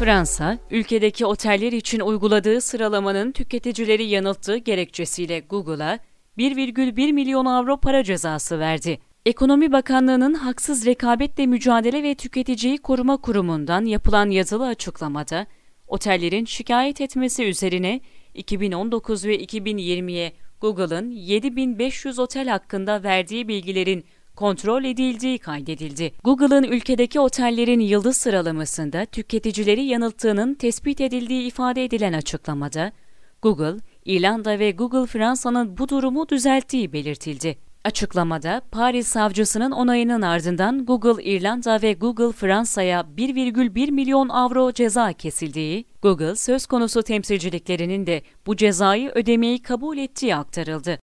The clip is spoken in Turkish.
Fransa, ülkedeki oteller için uyguladığı sıralamanın tüketicileri yanılttığı gerekçesiyle Google'a 1,1 milyon avro para cezası verdi. Ekonomi Bakanlığı'nın Haksız Rekabetle Mücadele ve Tüketiciyi Koruma Kurumu'ndan yapılan yazılı açıklamada, otellerin şikayet etmesi üzerine 2019 ve 2020'ye Google'ın 7500 otel hakkında verdiği bilgilerin kontrol edildiği kaydedildi. Google'ın ülkedeki otellerin yıldız sıralamasında tüketicileri yanılttığının tespit edildiği ifade edilen açıklamada, Google, İrlanda ve Google Fransa'nın bu durumu düzelttiği belirtildi. Açıklamada Paris savcısının onayının ardından Google İrlanda ve Google Fransa'ya 1,1 milyon avro ceza kesildiği, Google söz konusu temsilciliklerinin de bu cezayı ödemeyi kabul ettiği aktarıldı.